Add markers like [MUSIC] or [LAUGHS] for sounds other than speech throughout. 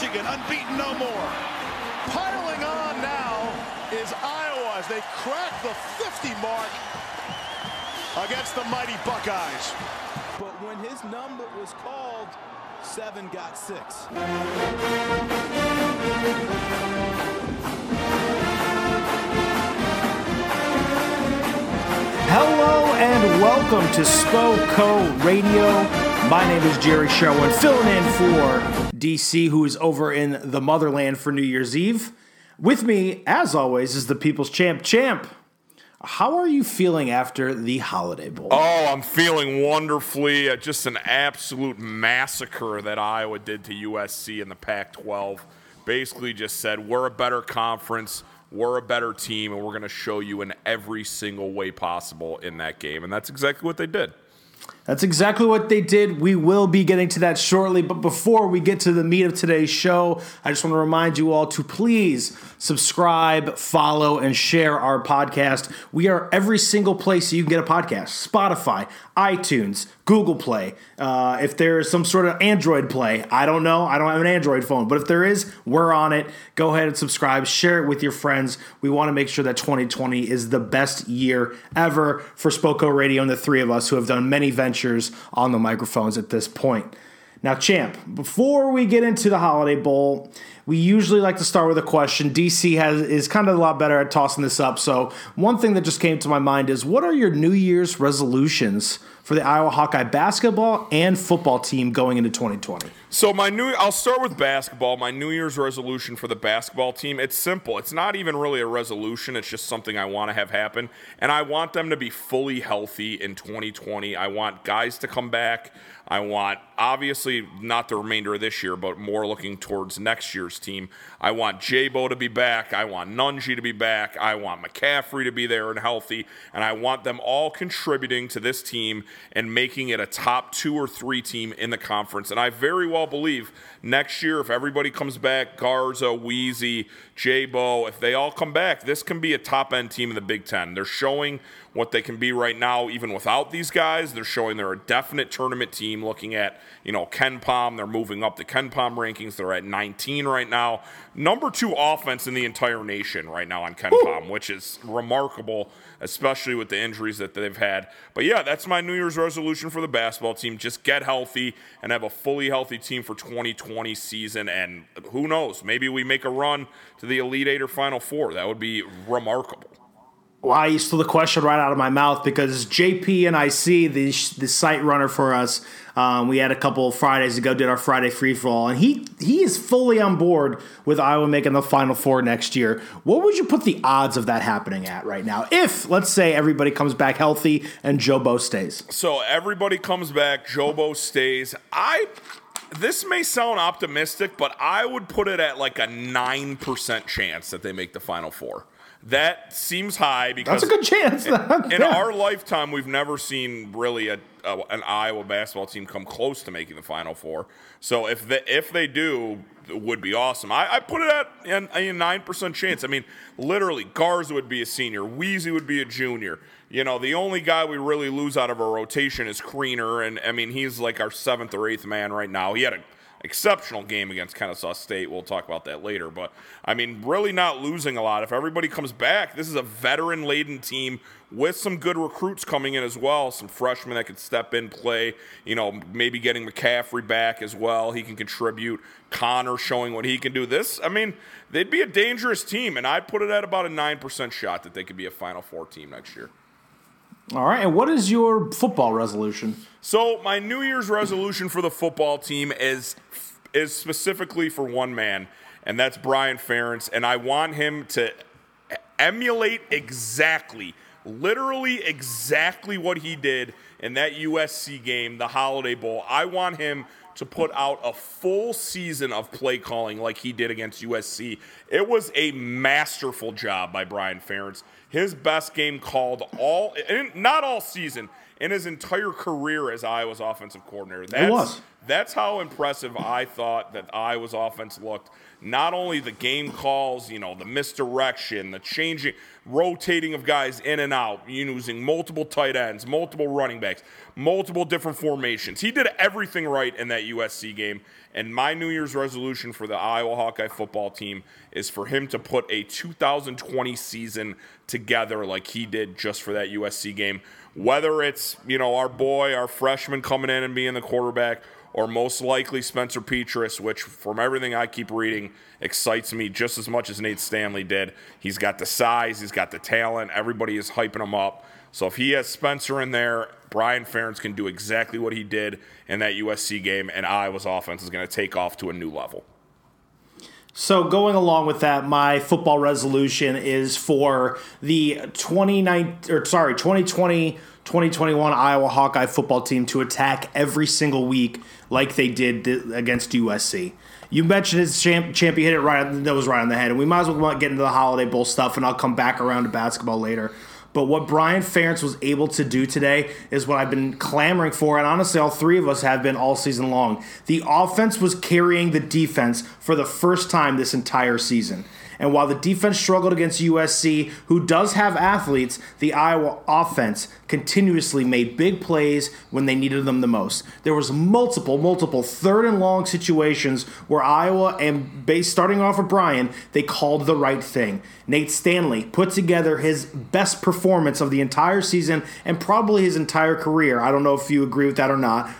Michigan unbeaten no more. Piling on now is Iowa as they crack the 50 mark against the mighty Buckeyes. But when his number was called, seven got six. Hello and welcome to SPOCO Radio. My name is Jerry Sherwin, filling in for DC, who is over in the motherland for New Year's Eve. With me, as always, is the People's Champ Champ. How are you feeling after the Holiday Bowl? Oh, I'm feeling wonderfully. Uh, just an absolute massacre that Iowa did to USC in the Pac 12. Basically, just said, we're a better conference, we're a better team, and we're going to show you in every single way possible in that game. And that's exactly what they did. That's exactly what they did. We will be getting to that shortly. But before we get to the meat of today's show, I just want to remind you all to please subscribe, follow, and share our podcast. We are every single place you can get a podcast Spotify, iTunes, Google Play. Uh, if there is some sort of Android Play, I don't know. I don't have an Android phone. But if there is, we're on it. Go ahead and subscribe, share it with your friends. We want to make sure that 2020 is the best year ever for Spoko Radio and the three of us who have done many ventures on the microphones at this point. Now, Champ, before we get into the Holiday Bowl, we usually like to start with a question. DC has is kind of a lot better at tossing this up. So, one thing that just came to my mind is what are your New Year's resolutions for the Iowa Hawkeye basketball and football team going into 2020? So my new I'll start with basketball. My New Year's resolution for the basketball team, it's simple. It's not even really a resolution, it's just something I want to have happen. And I want them to be fully healthy in 2020. I want guys to come back. I want obviously not the remainder of this year, but more looking towards next year's team. I want Jabo to be back. I want Nunge to be back. I want McCaffery to be there and healthy. And I want them all contributing to this team and making it a top two or three team in the conference. And I very well believe next year, if everybody comes back, Garza, Wheezy, Jabo, if they all come back, this can be a top end team in the Big Ten. They're showing what they can be right now, even without these guys. They're showing they're a definite tournament team. Looking at, you know, KenPom, they're moving up the KenPom rankings. They're at 19 right now. Number two offense in the entire nation right now on Ken Palm, which is remarkable, especially with the injuries that they've had. But yeah, that's my New Year's resolution for the basketball team. Just get healthy and have a fully healthy team for 2020 season. And who knows, maybe we make a run to the Elite Eight or Final Four. That would be remarkable. Why you stole the question right out of my mouth because JP and IC, the the site runner for us, um, we had a couple Fridays ago did our Friday free for all, and he he is fully on board with Iowa making the Final Four next year. What would you put the odds of that happening at right now? If let's say everybody comes back healthy and Jobo stays, So everybody comes back. Jobo stays. I. This may sound optimistic, but I would put it at like a nine percent chance that they make the final four. That seems high because that's a good chance. [LAUGHS] in our lifetime, we've never seen really a, a, an Iowa basketball team come close to making the Final Four. So if they, if they do, it would be awesome. I, I put it at a nine percent chance. I mean, literally, Garza would be a senior, Wheezy would be a junior. You know, the only guy we really lose out of our rotation is Kriener, and I mean, he's like our seventh or eighth man right now. He had an exceptional game against Kennesaw State. We'll talk about that later. But I mean, really not losing a lot. If everybody comes back, this is a veteran laden team with some good recruits coming in as well. Some freshmen that could step in, play. You know, maybe getting McCaffery back as well. He can contribute. Connor showing what he can do. This, I mean, they'd be a dangerous team, and I'd put it at about a 9% shot that they could be a Final Four team next year. All right, and what is your football resolution? So my New Year's resolution for the football team is is specifically for one man, and that's Brian Ferentz. And I want him to emulate exactly, literally exactly what he did in that USC game, the Holiday Bowl. I want him to put out a full season of play calling like he did against USC. It was a masterful job by Brian Ferentz. His best game called all, not all season, in his entire career as Iowa's offensive coordinator. That's, was. That's how impressive I thought that Iowa's offense looked. Not only the game calls, you know, the misdirection, the changing, rotating of guys in and out, using multiple tight ends, multiple running backs, multiple different formations. He did everything right in that USC game. And my New Year's resolution for the Iowa Hawkeye football team is for him to put a 2020 season together like he did just for that USC game. Whether it's, you know, our boy, our freshman coming in and being the quarterback, or most likely Spencer Petras, which from everything I keep reading excites me just as much as Nate Stanley did. He's got the size, he's got the talent, everybody is hyping him up. So if he has Spencer in there, Brian Ferentz can do exactly what he did in that USC game, and Iowa's offense is going to take off to a new level. So going along with that, my football resolution is for the 29 or sorry, 2020 2021 Iowa Hawkeye football team to attack every single week like they did against USC. You mentioned his champ, champ hit it right that was right on the head, and we might as well get into the Holiday Bowl stuff, and I'll come back around to basketball later. But what Brian Ferentz was able to do today is what I've been clamoring for, and honestly, all three of us have been all season long. The offense was carrying the defense for the first time this entire season. And while the defense struggled against USC, who does have athletes, the Iowa offense continuously made big plays when they needed them the most. There was multiple, multiple third and long situations where Iowa and based starting off with Brian, they called the right thing. Nate Stanley put together his best performance of the entire season and probably his entire career. I don't know if you agree with that or not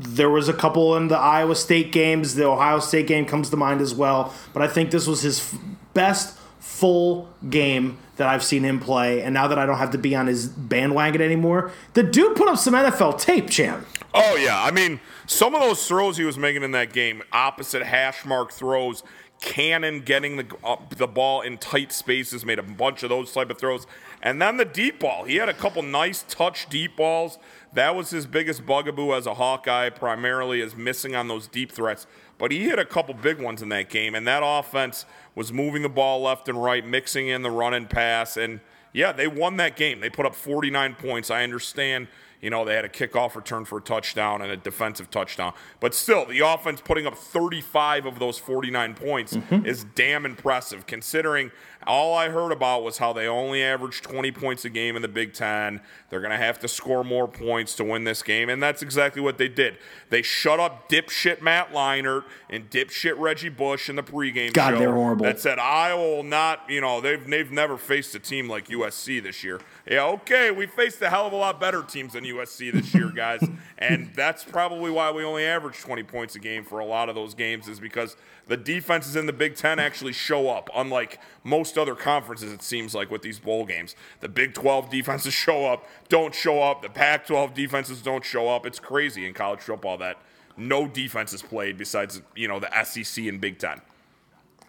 there was a couple in the Iowa State games. The Ohio State game comes to mind as well. But I think this was his best full game that I've seen him play. And now that I don't have to be on his bandwagon anymore, the dude put up some NFL tape, champ. Oh, yeah. I mean, some of those throws he was making in that game, opposite hash mark throws, Cannon getting the, uh, the ball in tight spaces, made a bunch of those type of throws. And then the deep ball. He had a couple nice touch deep balls. That was his biggest bugaboo as a Hawkeye, primarily is missing on those deep threats. But he hit a couple big ones in that game, and that offense was moving the ball left and right, mixing in the run and pass. And yeah, they won that game. They put up 49 points. I understand you know, they had a kickoff return for a touchdown and a defensive touchdown. But still, the offense putting up 35 of those 49 points mm-hmm. is damn impressive considering all I heard about was how they only averaged 20 points a game in the Big Ten. They're going to have to score more points to win this game. And that's exactly what they did. They shut up dipshit Matt Leinart and dipshit Reggie Bush in the pregame God, show. they're horrible. That said, Iowa will not, you know, they've, they've never faced a team like USC this year. Yeah, okay, we faced a hell of a lot better teams than USC this year, guys. [LAUGHS] and that's probably why we only average 20 points a game for a lot of those games, is because the defenses in the Big Ten actually show up, unlike most other conferences, it seems like, with these bowl games. The Big 12 defenses [LAUGHS] show up, don't show up. The Pac 12 defenses don't show up. It's crazy in college football that no defense is played besides, you know, the SEC and Big Ten.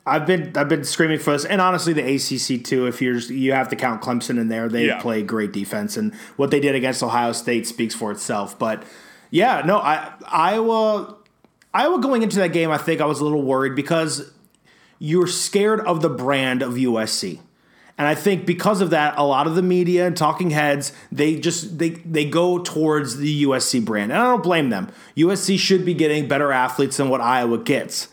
I've been I've been screaming for this, and honestly, the ACC too. If you're you have to count Clemson in there, they yeah. play great defense, and what they did against Ohio State speaks for itself. But yeah, no, I Iowa Iowa going into that game, I think I was a little worried because you're scared of the brand of USC. And I think because of that, a lot of the media and talking heads, they just they they go towards the USC brand. And I don't blame them. USC should be getting better athletes than what Iowa gets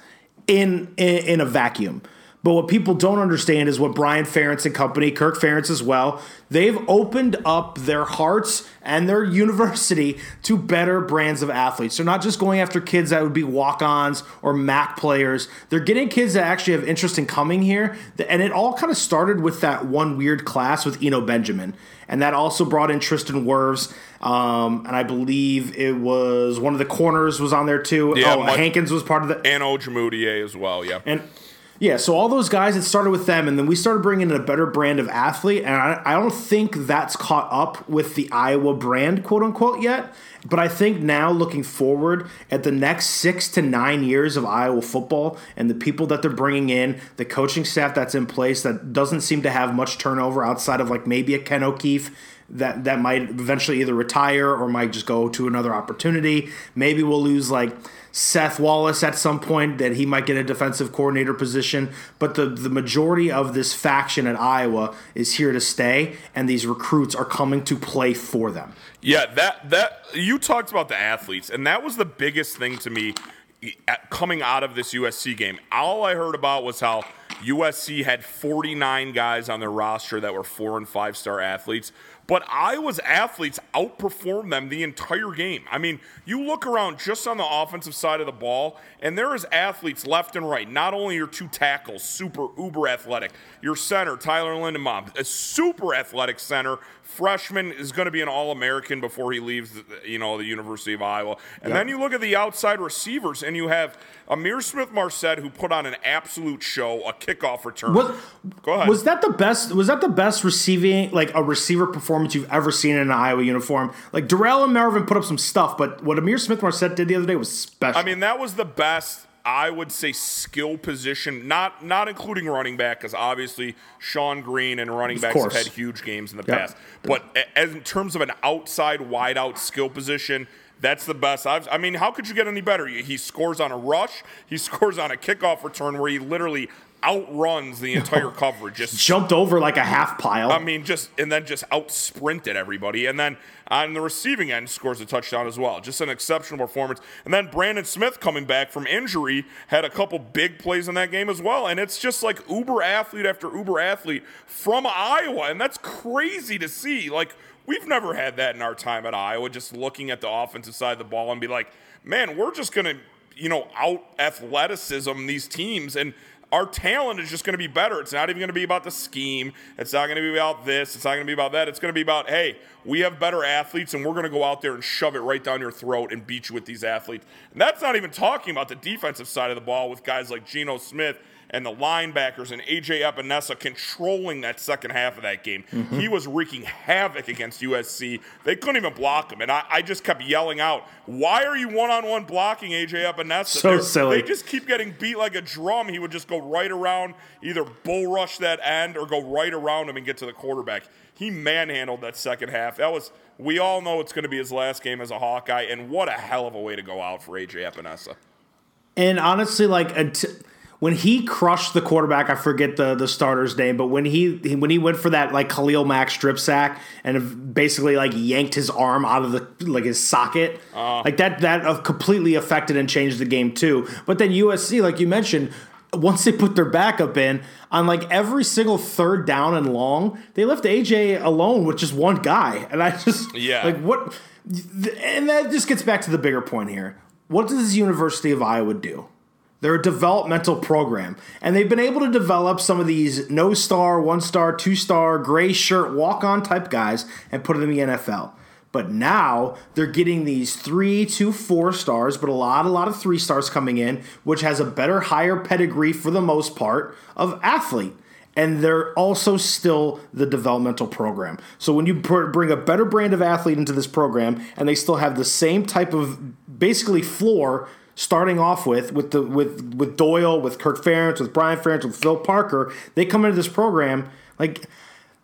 in, in, in a vacuum. But what people don't understand is what Brian Ferentz and company, Kirk Ferentz as well, they've opened up their hearts and their [LAUGHS] university to better brands of athletes. They're not just going after kids that would be walk-ons or MAC players. They're getting kids that actually have interest in coming here. And it all kind of started with that one weird class with Eno Benjamin. And that also brought in Tristan Wirfs. Um, and I believe it was one of the corners was on there too. Yeah, oh, Hankins was part of the and Ojemudia as well. Yeah, and Yeah, so all those guys, it started with them, and then we started bringing in a better brand of athlete, and I, I don't think that's caught up with the Iowa brand, quote unquote, yet. But I think now, looking forward at the next six to nine years of Iowa football and the people that they're bringing in, the coaching staff that's in place that doesn't seem to have much turnover outside of like maybe a Ken O'Keefe that that might eventually either retire or might just go to another opportunity. Maybe we'll lose like Seth Wallace at some point that he might get a defensive coordinator position. But the, the majority of this faction at Iowa is here to stay, and these recruits are coming to play for them. Yeah, that that you talked about the athletes, and that was the biggest thing to me coming out of this USC game. All I heard about was how USC had 49 guys on their roster that were four and five star athletes, but Iowa's athletes outperformed them the entire game. I mean, you look around just on the offensive side of the ball, and there is athletes left and right. Not only your two tackles, super uber athletic, your center, Tyler Linderbaum, a super athletic center freshman is going to be an All-American before he leaves, you know, the University of Iowa. And then you look at the outside receivers, and you have Ihmir Smith-Marsette, who put on an absolute show, a kickoff return. Was, Go ahead. Was that the best? Was that the best receiving, like a receiver performance you've ever seen in an Iowa uniform? Like Darrell and Marvin put up some stuff, but what Ihmir Smith-Marsette did the other day was special. I mean, that was the best. I would say skill position, not not including running back, because obviously Shonn Greene and running backs have had huge games in the Yep. past. But as in terms of an outside, wide out skill position, that's the best. I've, I mean, how could you get any better? He scores on a rush, he [LAUGHS] scores on a kickoff return where he literally outruns the entire [LAUGHS] coverage. Just jumped over like a half pile. I mean, just and then just out sprinted everybody, and then uh, on the receiving end scores a touchdown as well. Just an exceptional performance. And then Brandon Smith coming back from injury had a couple big plays in that game as well. And it's just like uber athlete after uber athlete from Iowa, and that's crazy to see. Like we've never had that in our time at Iowa. Just looking at the offensive side of the ball and be like, man, we're just gonna you know out athleticism these teams and our talent is just going to be better. It's not even going to be about the scheme. It's not going to be about this. It's not going to be about that. It's going to be about, hey, we have better athletes and we're going to go out there and shove it right down your throat and beat you with these athletes. And that's not even talking about the defensive side of the ball with guys like Geno Smith and the linebackers and AJ Epenesa controlling that second half of that game. Mm-hmm. He was wreaking havoc against USC. They couldn't even block him. And I, I just kept yelling out, why are you one on one blocking AJ Epenesa? So They're- silly. They just keep getting beat like a drum. He would just go right around, either bull rush that end or go right around him and get to the quarterback. He manhandled that second half. That was, we all know it's going to be his last game as a Hawkeye, and what a hell of a way to go out for AJ Epenesa. And honestly, like when he crushed the quarterback, I forget the the starter's name, but when he he- when he went for that like Khalil Mack strip sack and basically like yanked his arm out of the like his socket, like that that uh, completely affected and changed the game too. But then USC, like you mentioned. Once they put their backup in on like every single third down and long, they left AJ alone with just one guy, and I just Yeah. like what, and that just gets back to the bigger point here. What does the University of Iowa do? They're a developmental program, and they've been able to develop some of these no star, one star, two star, gray shirt, walk on type guys and put them in the NFL. But now they're getting these three to four stars, but a lot, a lot of three stars coming in, which has a better, higher pedigree for the most part of athlete. And they're also still the developmental program. So when you bring a better brand of athlete into this program, and they still have the same type of basically floor starting off with with the with with Doyle, with Kirk Ferentz, with Brian Ferentz, with Phil Parker, they come into this program like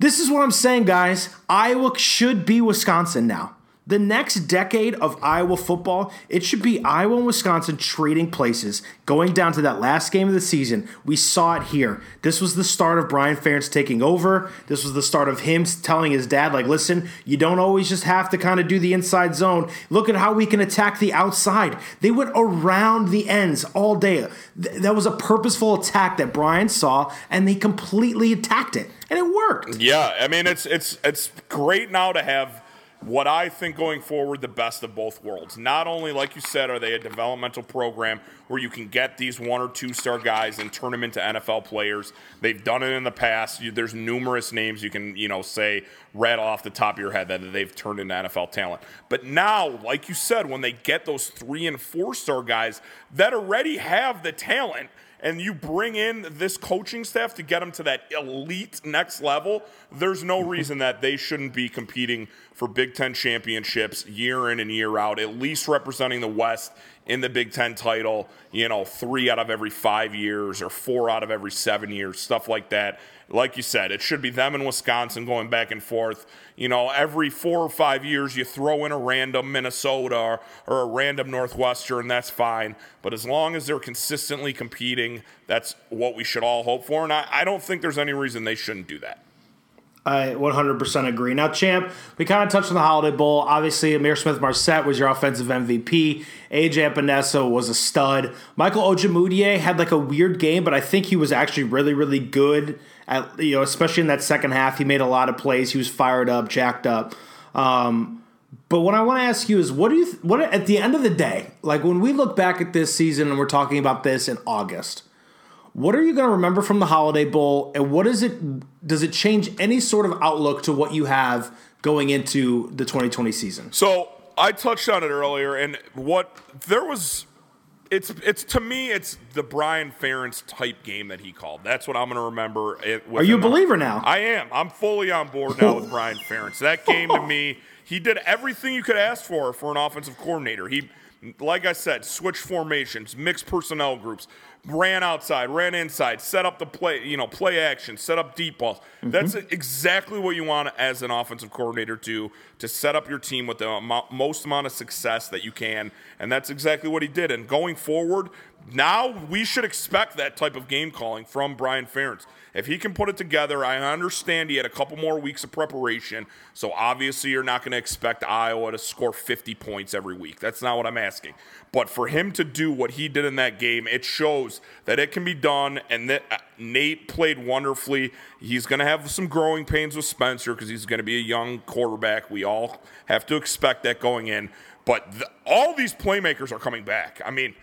this is what I'm saying, guys. Iowa should be Wisconsin now. The next decade of Iowa football, it should be Iowa and Wisconsin trading places, going down to that last game of the season. We saw it here. This was the start of Brian Ferentz taking over. This was the start of him telling his dad, like, listen, you don't always just have to kind of do the inside zone. Look at how we can attack the outside. They went around the ends all day. Th- that was a purposeful attack that Brian saw, and they completely attacked it. And it worked. Yeah, I mean it's it's it's great now to have what I think going forward the best of both worlds. Not only, like you said, are they a developmental program where you can get these one or two star guys and turn them into NFL players. They've done it in the past. You, there's numerous names you can you know say right off the top of your head that they've turned into NFL talent. But now, like you said, when they get those three and four star guys that already have the talent and you bring in this coaching staff to get them to that elite next level, there's no mm-hmm. reason that they shouldn't be competing for Big Ten championships year in and year out, at least representing the West in the Big Ten title, you know, three out of every five years or four out of every seven years, stuff like that. Like you said, it should be them and Wisconsin going back and forth. You know, every four or five years, you throw in a random Minnesota or, a random Northwestern, that's fine. But as long as they're consistently competing, that's what we should all hope for. And I, I don't think there's any reason they shouldn't do that. I 100% agree. Now, Champ, we kind of touched on the Holiday Bowl. Obviously, Ihmir Smith-Marsette was your offensive MVP. AJ Epenesa was a stud. Michael Ojemudia had like a weird game, but I think he was actually really, really good. At you know, especially in that second half, he made a lot of plays. He was fired up, jacked up. Um, but what I want to ask you is, what do you? Th- what at the end of the day, like when we look back at this season and we're talking about this in August? What are you going to remember from the Holiday Bowl, and what is it? Does it change any sort of outlook to what you have going into the 2020 season? So I touched on it earlier, and what there was, it's it's to me, it's the Brian Ferentz type game that he called. That's what I'm going to remember. It, Are you a believer now? I am. I'm fully on board now with Brian Ferentz. That game to [LAUGHS] me, he did everything you could ask for for an offensive coordinator. He, like I said, switch formations, mixed personnel groups ran outside, ran inside, set up the play, you know, play action, set up deep balls. Mm-hmm. That's exactly what you want as an offensive coordinator to to set up your team with the most amount of success that you can, and that's exactly what he did. And going forward, now we should expect that type of game calling from Brian Ferentz. If he can put it together, I understand he had a couple more weeks of preparation, so obviously you're not going to expect Iowa to score 50 points every week. That's not what I'm asking. But for him to do what he did in that game, it shows that it can be done, and that uh, Nate played wonderfully. He's going to have some growing pains with Spencer because he's going to be a young quarterback. We all have to expect that going in. But the, all these playmakers are coming back. I mean,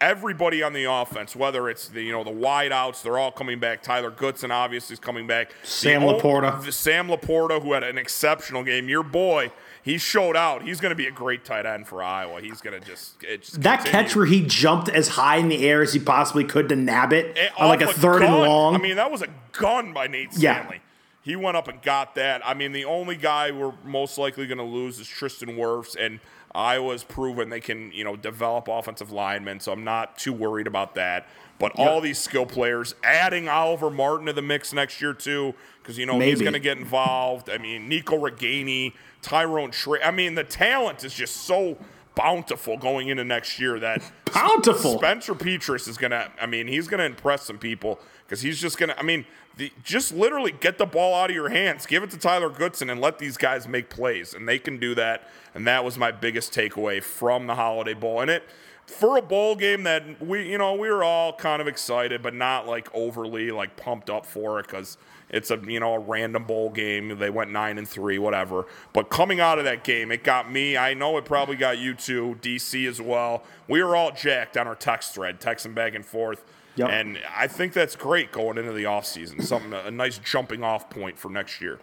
everybody on the offense, whether it's the you know the wideouts, they're all coming back. Tyler Goodson obviously is coming back. Sam the LaPorta, old, Sam LaPorta, who had an exceptional game. Your boy, he showed out. He's going to be a great tight end for Iowa. He's going to just, just that continue. catch where he jumped as high in the air as he possibly could to nab it, it on like a third gun. and long. I mean, that was a gun by Nate Stanley. Yeah. He went up and got that. I mean, the only guy we're most likely going to lose is Tristan Wirfs, and Iowa's proven they can, you know, develop offensive linemen, so I'm not too worried about that. But all these skill players, adding Oliver Martin to the mix next year too, because you know Maybe. he's going to get involved. I mean, Nico Ragaini, Tyrone Tracy. I mean, the talent is just so bountiful going into next year that [LAUGHS] bountiful. Spencer Petras is going to. I mean, he's going to impress some people because he's just going to. I mean, the, just literally get the ball out of your hands, give it to Tyler Goodson, and let these guys make plays, and they can do that. And that was my biggest takeaway from the Holiday Bowl. And it for a bowl game that we, you know, we were all kind of excited, but not like overly like pumped up for it because it's a you know a random bowl game. They went nine and three, whatever. But coming out of that game, it got me. I know it probably got you too, DC as well. We were all jacked on our text thread, texting back and forth. Yep. And I think that's great going into the offseason. Something a nice jumping off point for next year.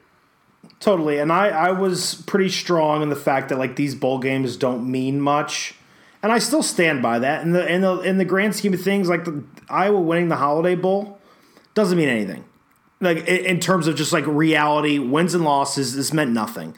Totally. And I, I was pretty strong in the fact that like these bowl games don't mean much. And I still stand by that. In the in the in the grand scheme of things, like the Iowa winning the Holiday Bowl doesn't mean anything. Like in terms of just like reality, wins and losses, this meant nothing.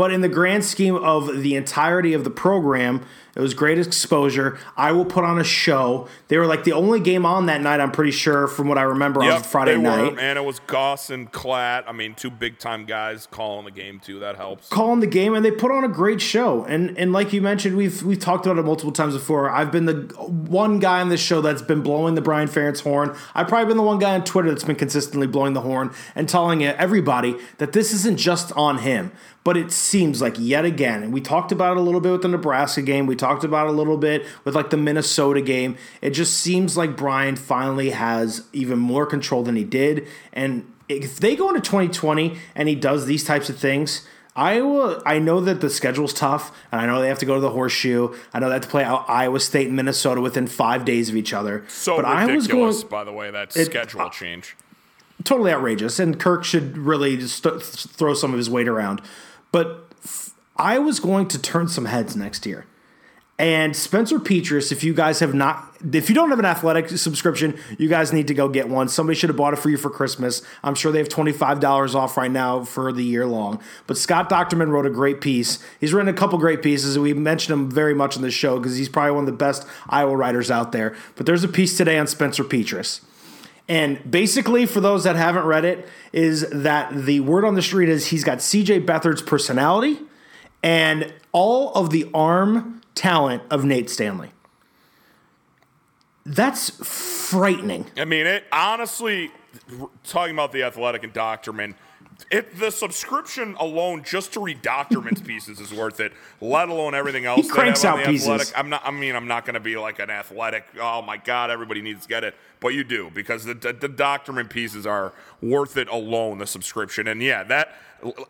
But in the grand scheme of the entirety of the program, it was great exposure. I will put on a show. They were like the only game on that night, I'm pretty sure, from what I remember yep, on Friday night. Were, and it was Gus and Klatt. I mean, two big time guys calling the game too. That helps. Calling the game, and they put on a great show. And and like you mentioned, we've we've talked about it multiple times before. I've been the one guy on this show that's been blowing the Brian Ferentz horn. I've probably been the one guy on Twitter that's been consistently blowing the horn and telling everybody that this isn't just on him. But it seems like yet again, and we talked about it a little bit with the Nebraska game. We talked about it a little bit with like the Minnesota game. It just seems like Brian finally has even more control than he did. And if they go into 2020 and he does these types of things, Iowa, I know that the schedule's tough, and I know they have to go to the horseshoe. I know they have to play Iowa State and Minnesota within five days of each other. So but ridiculous, going, by the way, that it, schedule uh, change. Totally outrageous, and Kirk should really just throw some of his weight around. But I was going to turn some heads next year. And Spencer Petras, if you guys have not, if you don't have an athletic subscription, you guys need to go get one. Somebody should have bought it for you for Christmas. I'm sure they have $25 off right now for the year long. But Scott Dochterman wrote a great piece. He's written a couple great pieces. We mentioned him very much in the show because he's probably one of the best Iowa writers out there. But there's a piece today on Spencer Petras. And basically, for those that haven't read it, is that the word on the street is he's got CJ Beathard's personality and all of the arm talent of Nate Stanley. That's frightening. I mean, it honestly, talking about the athletic and Dochterman, it, the subscription alone just to read Dochterman's [LAUGHS] pieces is worth it. Let alone everything else. He cranks out pieces. Athletic. I'm not. I mean, I'm not going to be like an athletic. Oh my God, everybody needs to get it. But you do because the, the, the pieces are worth it alone. The subscription, and yeah, that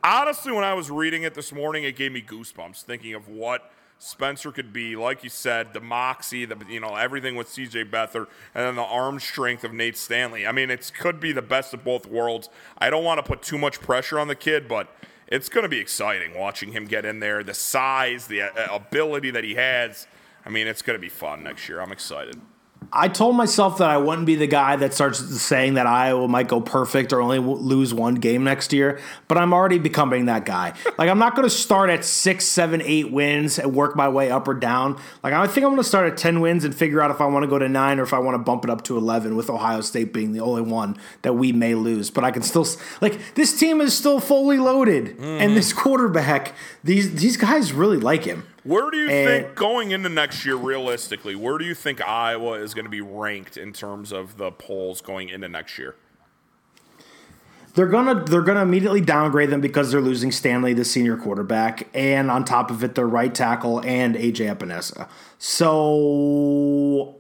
honestly, when I was reading it this morning, it gave me goosebumps thinking of what Spencer could be, like you said, the moxie, the you know everything with C.J. Beathard, and then the arm strength of Nate Stanley. I mean, it could be the best of both worlds. I don't want to put too much pressure on the kid, but it's going to be exciting watching him get in there. The size, the uh, ability that he has. I mean, it's going to be fun next year. I'm excited. I told myself that I wouldn't be the guy that starts saying that Iowa might go perfect or only lose one game next year, but I'm already becoming that guy. [LAUGHS] Like, I'm not going to start at six, seven, eight wins and work my way up or down. Like, I think I'm going to start at 10 wins and figure out if I want to go to nine or if I want to bump it up to 11 with Ohio State being the only one that we may lose. But I can still, like, this team is still fully loaded. Mm. And this quarterback, these, these guys really like him. Where do you and, think going into next year, realistically, where do you think Iowa is going to be ranked in terms of the polls going into next year? They're gonna they're gonna immediately downgrade them because they're losing Stanley, the senior quarterback, and on top of it, their right tackle and AJ Epenesa. So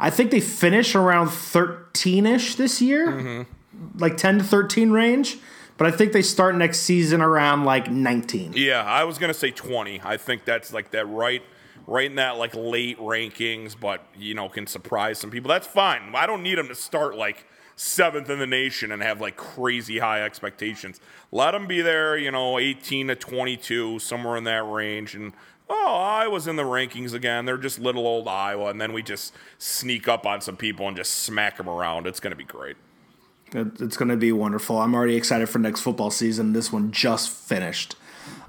I think they finish around thirteen ish this year, mm-hmm. like ten to thirteen range but I think they start next season around like 19. Yeah, I was gonna say 20. I think that's like that right, right in that like late rankings, but you know can surprise some people. That's fine. I don't need them to start like seventh in the nation and have like crazy high expectations. Let them be there, you know, 18 to 22, somewhere in that range, and oh, Iowa's in the rankings again. They're just little old Iowa, and then we just sneak up on some people and just smack them around. It's gonna be great. It's going to be wonderful. I'm already excited for next football season. This one just finished.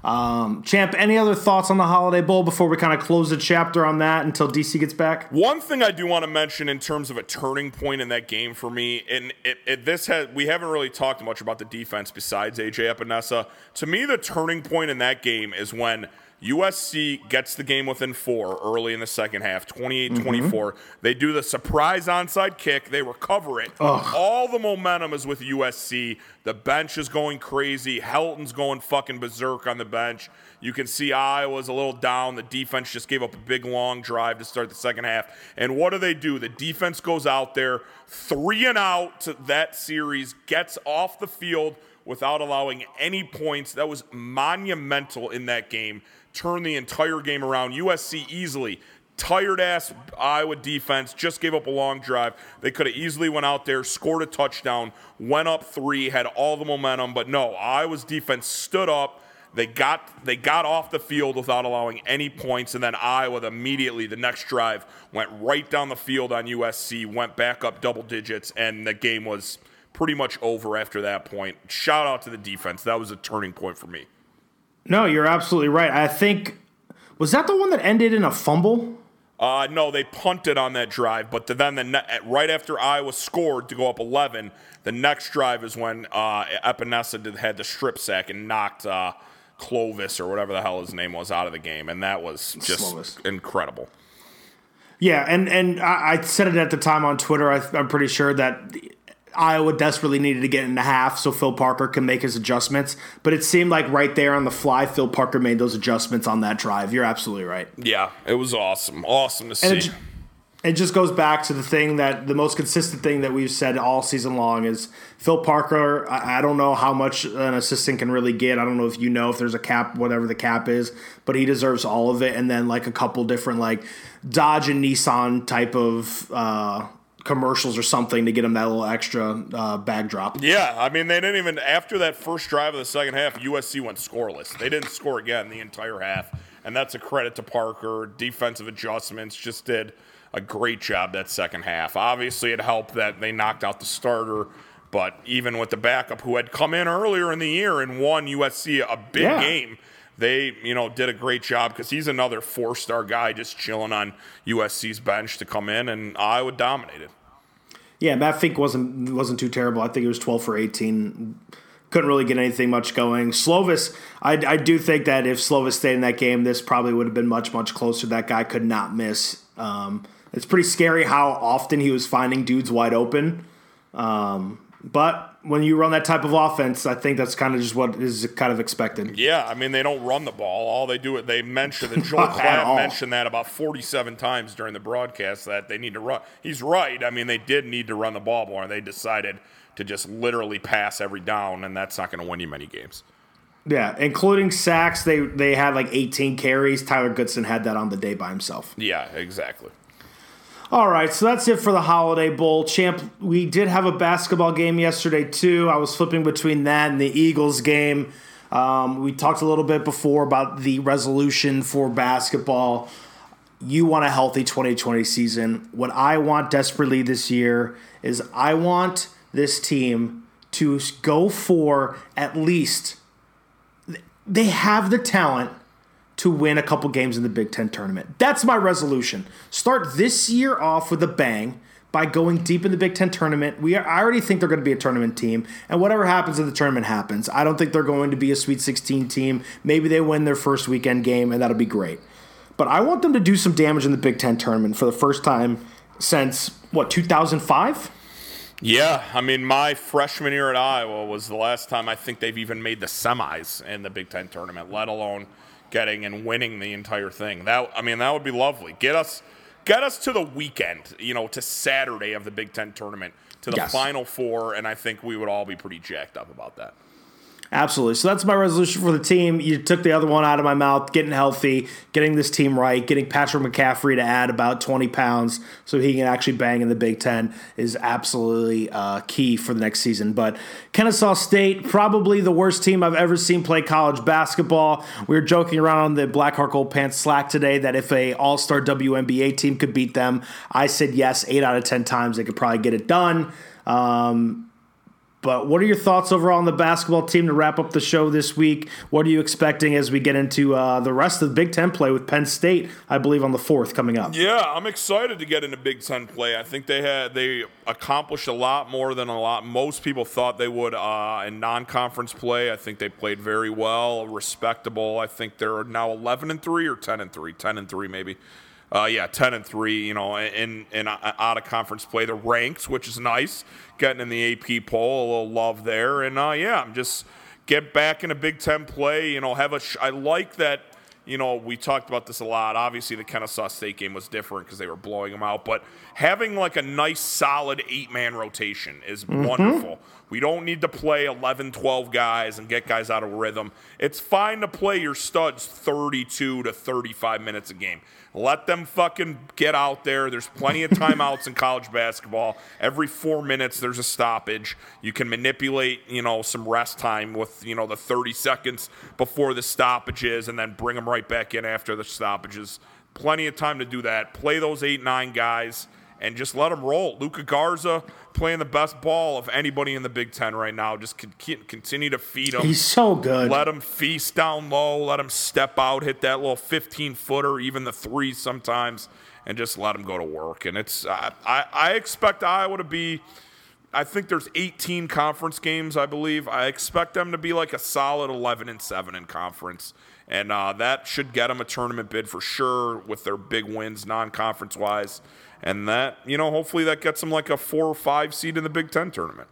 Um, Champ, any other thoughts on the Holiday Bowl before we kind of close the chapter on that until DC gets back? One thing I do want to mention in terms of a turning point in that game for me, and it, it, this has we haven't really talked much about the defense besides AJ Epenesa. To me, the turning point in that game is when – USC gets the game within four early in the second half, 28 24. Mm-hmm. They do the surprise onside kick, they recover it. Ugh. All the momentum is with USC. The bench is going crazy. Helton's going fucking berserk on the bench. You can see Iowa's a little down. The defense just gave up a big long drive to start the second half. And what do they do? The defense goes out there, three and out to that series, gets off the field without allowing any points. That was monumental in that game turn the entire game around. USC easily tired ass Iowa defense just gave up a long drive. They could have easily went out there, scored a touchdown, went up 3, had all the momentum, but no, Iowa's defense stood up. They got they got off the field without allowing any points and then Iowa immediately the next drive went right down the field on USC, went back up double digits and the game was pretty much over after that point. Shout out to the defense. That was a turning point for me. No, you're absolutely right. I think was that the one that ended in a fumble? Uh, no, they punted on that drive, but then the ne- right after Iowa scored to go up 11, the next drive is when uh, Epenesa did, had the strip sack and knocked uh, Clovis or whatever the hell his name was out of the game, and that was just incredible. Yeah, and and I, I, said it at the time on Twitter. I, am pretty sure that Iowa desperately needed to get into half so Phil Parker can make his adjustments. But it seemed like right there on the fly, Phil Parker made those adjustments on that drive. You're absolutely right. Yeah, it was awesome. Awesome to see. It, it, just goes back to the thing that the most consistent thing that we've said all season long is Phil Parker. I, I don't know how much an assistant can really get. I don't know if you know if there's a cap, whatever the cap is, but he deserves all of it. And then like a couple different like Dodge and Nissan type of. Uh, commercials or something to get them that little extra uh, bag drop. Yeah, I mean they didn't even after that first drive of the second half, USC went scoreless. They didn't score again the entire half, and that's a credit to Parker. Defensive adjustments just did a great job that second half. Obviously, it helped that they knocked out the starter, but even with the backup who had come in earlier in the year and won USC a big Yeah. game, they you know did a great job because he's another four-star guy just chilling on USC's bench to come in, and Iowa dominated. Yeah, Matt Fink wasn't wasn't too terrible. I think he was 12 for 18. Couldn't really get anything much going. Slovis, I, I do think that if Slovis stayed in that game, this probably would have been much, much closer. That guy could not miss. Um, it's pretty scary how often he was finding dudes wide open. Um, but when you run that type of offense, I think that's kind of just what is kind of expected. Yeah, I mean they don't run the ball. All they do it. They mention that Joel [LAUGHS] Not at all. Klatt mentioned that about forty-seven times during the broadcast that they need to run. He's right. I mean they did need to run the ball more. and They decided to just literally pass every down, and that's not going to win you many games. Yeah, including sacks, they they had like 18 carries. Tyler Goodson had that on the day by himself. Yeah, exactly. All right, so that's it for the Holiday Bowl. Champ, we did have a basketball game yesterday, too. I was flipping between that and the Eagles game. Um, we talked a little bit before about the resolution for basketball. You want a healthy 2020 season. What I want desperately this year is I want this team to go for at least, they have the talent to win a couple games in the Big Ten tournament. That's my resolution. Start this year off with a bang by going deep in the Big Ten tournament. We are, I already think they're going to be a tournament team, and whatever happens in the tournament happens. I don't think they're going to be a Sweet 16 team. Maybe they win their first weekend game, and that'll be great. But I want them to do some damage in the Big Ten tournament for the first time since what 2005. Yeah, I mean, my freshman year at Iowa was the last time I think they've even made the semis in the Big Ten tournament, let alone getting and winning the entire thing. That I mean, that would be lovely. Get us, get us to the weekend, you know, to Saturday of the Big Ten tournament, to the Yes. Final Four, and I think we would all be pretty jacked up about that. Absolutely. So that's my resolution for the team. You took the other one out of my mouth, getting healthy, getting this team right, getting Patrick McCaffery to add about 20 pounds so he can actually bang in the Big Ten is absolutely uh, key for the next season. But Kennesaw State, probably the worst team I've ever seen play college basketball. We were joking around on the Black Heart Pants Slack today that if a all-star WNBA team could beat them, I said yes, 8 out of 10 times they could probably get it done. Um, but what are your thoughts overall on the basketball team to wrap up the show this week? What are you expecting as we get into uh, the rest of the Big Ten play with Penn State, I believe, on the fourth coming up? Yeah, I'm excited to get into Big Ten play. I think they had they accomplished a lot more than a lot most people thought they would uh, in non-conference play. I think they played very well, respectable. I think they're now 11 and three or 10 and three, 10 and three maybe. Uh, yeah, 10 and 3, you know, in, in uh, out of conference play. the ranks, which is nice. Getting in the AP poll, a little love there. And uh, yeah, I'm just get back in a Big Ten play. You know, have a. Sh- I like that. You know, we talked about this a lot. Obviously, the Kennesaw State game was different because they were blowing them out. But having like a nice, solid eight man rotation is wonderful. We don't need to play 11, 12 guys and get guys out of rhythm. It's fine to play your studs 32 to 35 minutes a game. Let them fucking get out there. There's plenty of timeouts in college basketball. Every four minutes, there's a stoppage. You can manipulate, you know, some rest time with, you know, the 30 seconds before the stoppages and then bring them right back in after the stoppages. Plenty of time to do that. Play those eight, nine guys and just let them roll. Luka Garza playing the best ball of anybody in the Big Ten right now. Just con- continue to feed him. He's so good. Let him feast down low. Let him step out, hit that little 15 footer, even the three sometimes, and just let him go to work. And it's I, I, I expect Iowa to be. I think there's 18 conference games, I believe. I expect them to be like a solid 11 and 7 in conference. And uh, that should get them a tournament bid for sure with their big wins non conference wise. And that, you know, hopefully that gets them like a four or five seed in the Big Ten tournament.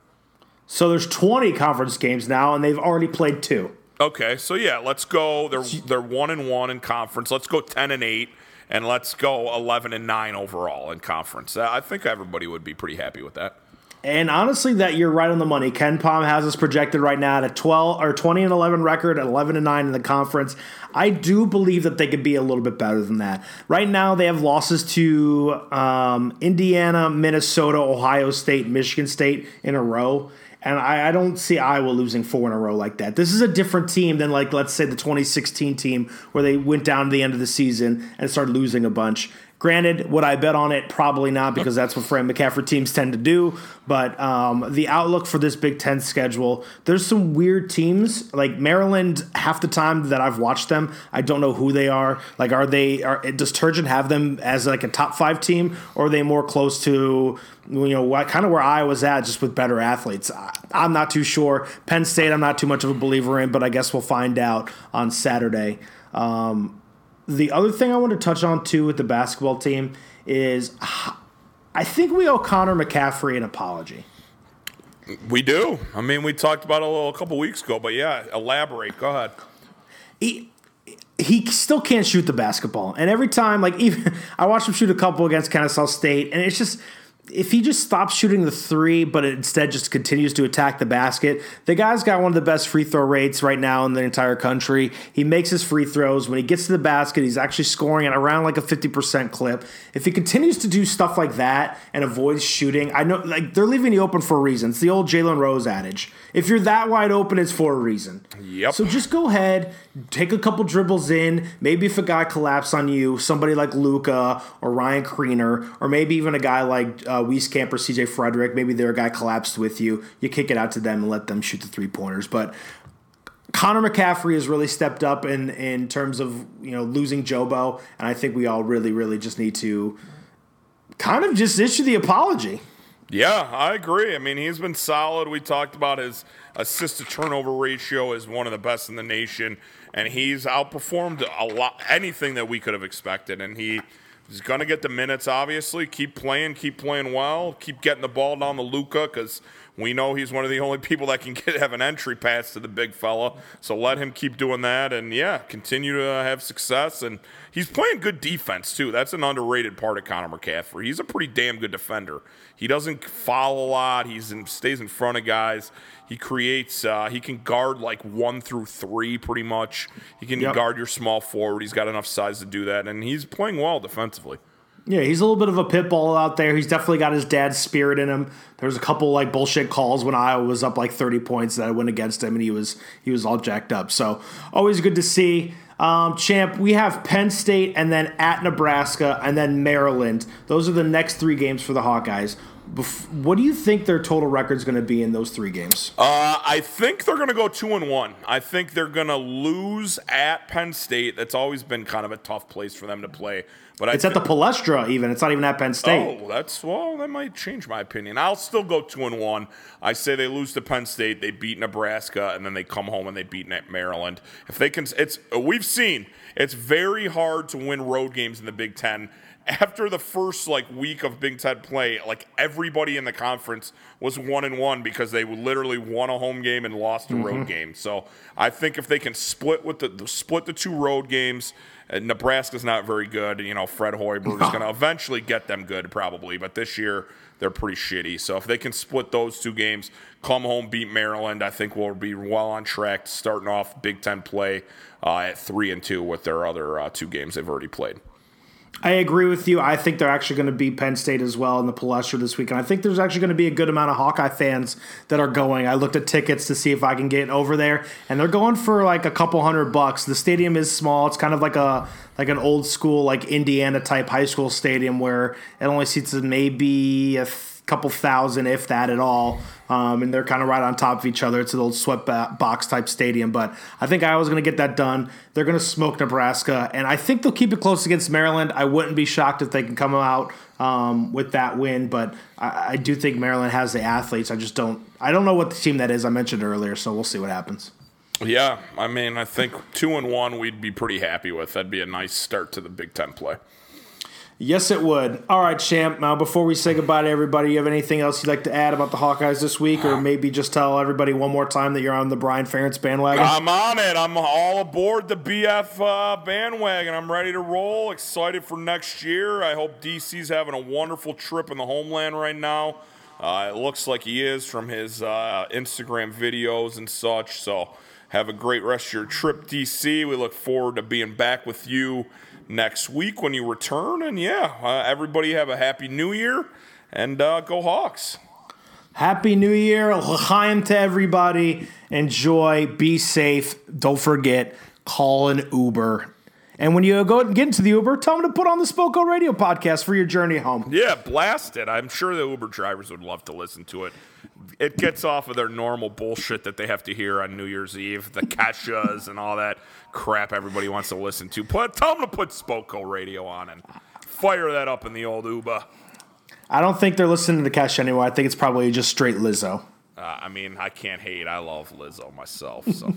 So there's 20 conference games now, and they've already played two. Okay, so yeah, let's go. They're they're one and one in conference. Let's go ten and eight, and let's go eleven and nine overall in conference. I think everybody would be pretty happy with that. And honestly, that you're right on the money. KenPom has us projected right now at a 12 or 20 and 11 record, at 11 and 9 in the conference. I do believe that they could be a little bit better than that. Right now, they have losses to um, Indiana, Minnesota, Ohio State, Michigan State in a row. And I, I, don't see Iowa losing four in a row like that. This is a different team than, like, let's say the 2016 team where they went down to the end of the season and started losing a bunch. Granted, would I bet on it? Probably not, because that's what Fran McCaffery teams tend to do. But um, the outlook for this Big Ten schedule, there's some weird teams. Like Maryland, half the time that I've watched them, I don't know who they are. Like, are they? Are, does Turgeon have them as like a top five team, or are they more close to you know what kind of where I was at, just with better athletes? I, I'm not too sure. Penn State, I'm not too much of a believer in, but I guess we'll find out on Saturday. Um, the other thing I want to touch on too with the basketball team is I think we owe Connor McCaffery an apology. We do. I mean, we talked about it a, little, a couple weeks ago, but yeah, elaborate. Go ahead. He he still can't shoot the basketball, and every time, like even [LAUGHS] I watched him shoot a couple against Kennesaw State, and it's just if he just stops shooting the three, but instead just continues to attack the basket, the guy's got one of the best free throw rates right now in the entire country. He makes his free throws. When he gets to the basket, he's actually scoring at around like a 50% clip. If he continues to do stuff like that and avoids shooting, I know like they're leaving you open for a reason. It's the old Jalen Rose adage. If you're that wide open, it's for a reason. Yep. So just go ahead, take a couple dribbles in. Maybe if a guy collapses on you, somebody like Luka or Ryan Kriener, or maybe even a guy like uh, Uh, Wieskamp or CJ Frederick, maybe their guy collapsed with you. You kick it out to them and let them shoot the three pointers. But Connor McCaffery has really stepped up in in terms of you know losing Jobo, and I think we all really, really just need to kind of just issue the apology. Yeah, I agree. I mean, he's been solid. We talked about his assist to turnover ratio is one of the best in the nation, and he's outperformed a lot anything that we could have expected. And he He's going to get the minutes, obviously. Keep playing, keep playing well, keep getting the ball down to Luka because we know he's one of the only people that can [LAUGHS] get have an entry pass to the big fella. So let him keep doing that, and yeah, continue to have success. And he's playing good defense too. That's an underrated part of Connor McCaffery. He's a pretty damn good defender. He doesn't foul a lot. He's in, stays in front of guys. He creates. Uh, he can guard like one through three, pretty much. He can yep. guard your small forward. He's got enough size to do that, and he's playing well defensively. Yeah, he's a little bit of a pit bull out there. He's definitely got his dad's spirit in him. There was a couple like bullshit calls when Iowa was up like 30 points that I went against him, and he was he was all jacked up. So always good to see. Um, champ, we have Penn State and then at Nebraska and then Maryland. Those are the next three games for the Hawkeyes. What do you think their total record is going to be in those three games? Uh, I think they're going to go two and one. I think they're going to lose at Penn State. That's always been kind of a tough place for them to play. But it's at the Palestra. Even it's not even at Penn State. Oh, that's well. That might change my opinion. I'll still go two and one. I say they lose to Penn State. They beat Nebraska, and then they come home and they beat Maryland. If they can, it's we've seen. It's very hard to win road games in the Big Ten after the first like week of Big Ten play, like everybody in the conference was one and one because they literally won a home game and lost a mm-hmm. road game. So I think if they can split with the, the split the two road games, uh, Nebraska's not very good. You know, Fred Hoiberg is [LAUGHS] going to eventually get them good probably, but this year they're pretty shitty. So if they can split those two games, come home, beat Maryland, I think we'll be well on track starting off Big Ten play uh, at three and two with their other uh, two games they've already played. I agree with you. I think they're actually going to beat Penn State as well in the Palestra this week. And I think there's actually going to be a good amount of Hawkeye fans that are going. I looked at tickets to see if I can get over there, and they're going for like a couple hundred bucks. The stadium is small. It's kind of like a like an old school like Indiana type high school stadium where it only seats maybe a couple thousand, if that at all. Um, and they're kind of right on top of each other. It's an old sweat box type stadium, but I think Iowa's going to get that done. They're going to smoke Nebraska, and I think they'll keep it close against Maryland. I wouldn't be shocked if they can come out um, with that win, but I, I do think Maryland has the athletes. I just don't. I don't know what the team that is. I mentioned earlier, so we'll see what happens. Yeah, I mean, I think two and one we'd be pretty happy with. That'd be a nice start to the Big Ten play. Yes, it would. All right, Champ. Now, before we say goodbye to everybody, you have anything else you'd like to add about the Hawkeyes this week, or maybe just tell everybody one more time that you're on the Brian Ferentz bandwagon? I'm on it. I'm all aboard the BF uh, bandwagon. I'm ready to roll. Excited for next year. I hope DC's having a wonderful trip in the homeland right now. Uh, it looks like he is from his uh, Instagram videos and such. So have a great rest of your trip, DC. We look forward to being back with you next week when you return. And yeah, uh, everybody have a happy new year and uh, go Hawks. Happy New Year. L'chaim to everybody. Enjoy. Be safe. Don't forget, call an Uber. And when you go get into the Uber, tell them to put on the Spoko Radio podcast for your journey home. Yeah, blast it. I'm sure the Uber drivers would love to listen to it. It gets off of their normal bullshit that they have to hear on New Year's Eve, the Keshas and all that crap everybody wants to listen to. Put, tell them to put Spoko Radio on and fire that up in the old Uber. I don't think they're listening to the Kesha anymore. I think it's probably just straight Lizzo. Uh, I mean, I can't hate. I love Lizzo myself. So.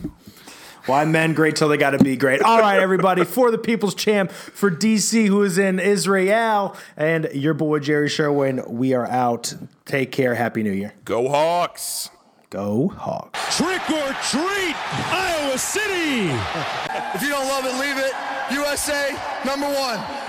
Why men great till they got to be great. All right, everybody, for the People's Champ, for DC, who is in Israel, and your boy Jerry Sherwin, we are out. Take care. Happy New Year. Go Hawks. Go Hawks. Trick or treat, Iowa City. [LAUGHS] If you don't love it, leave it. USA, number one.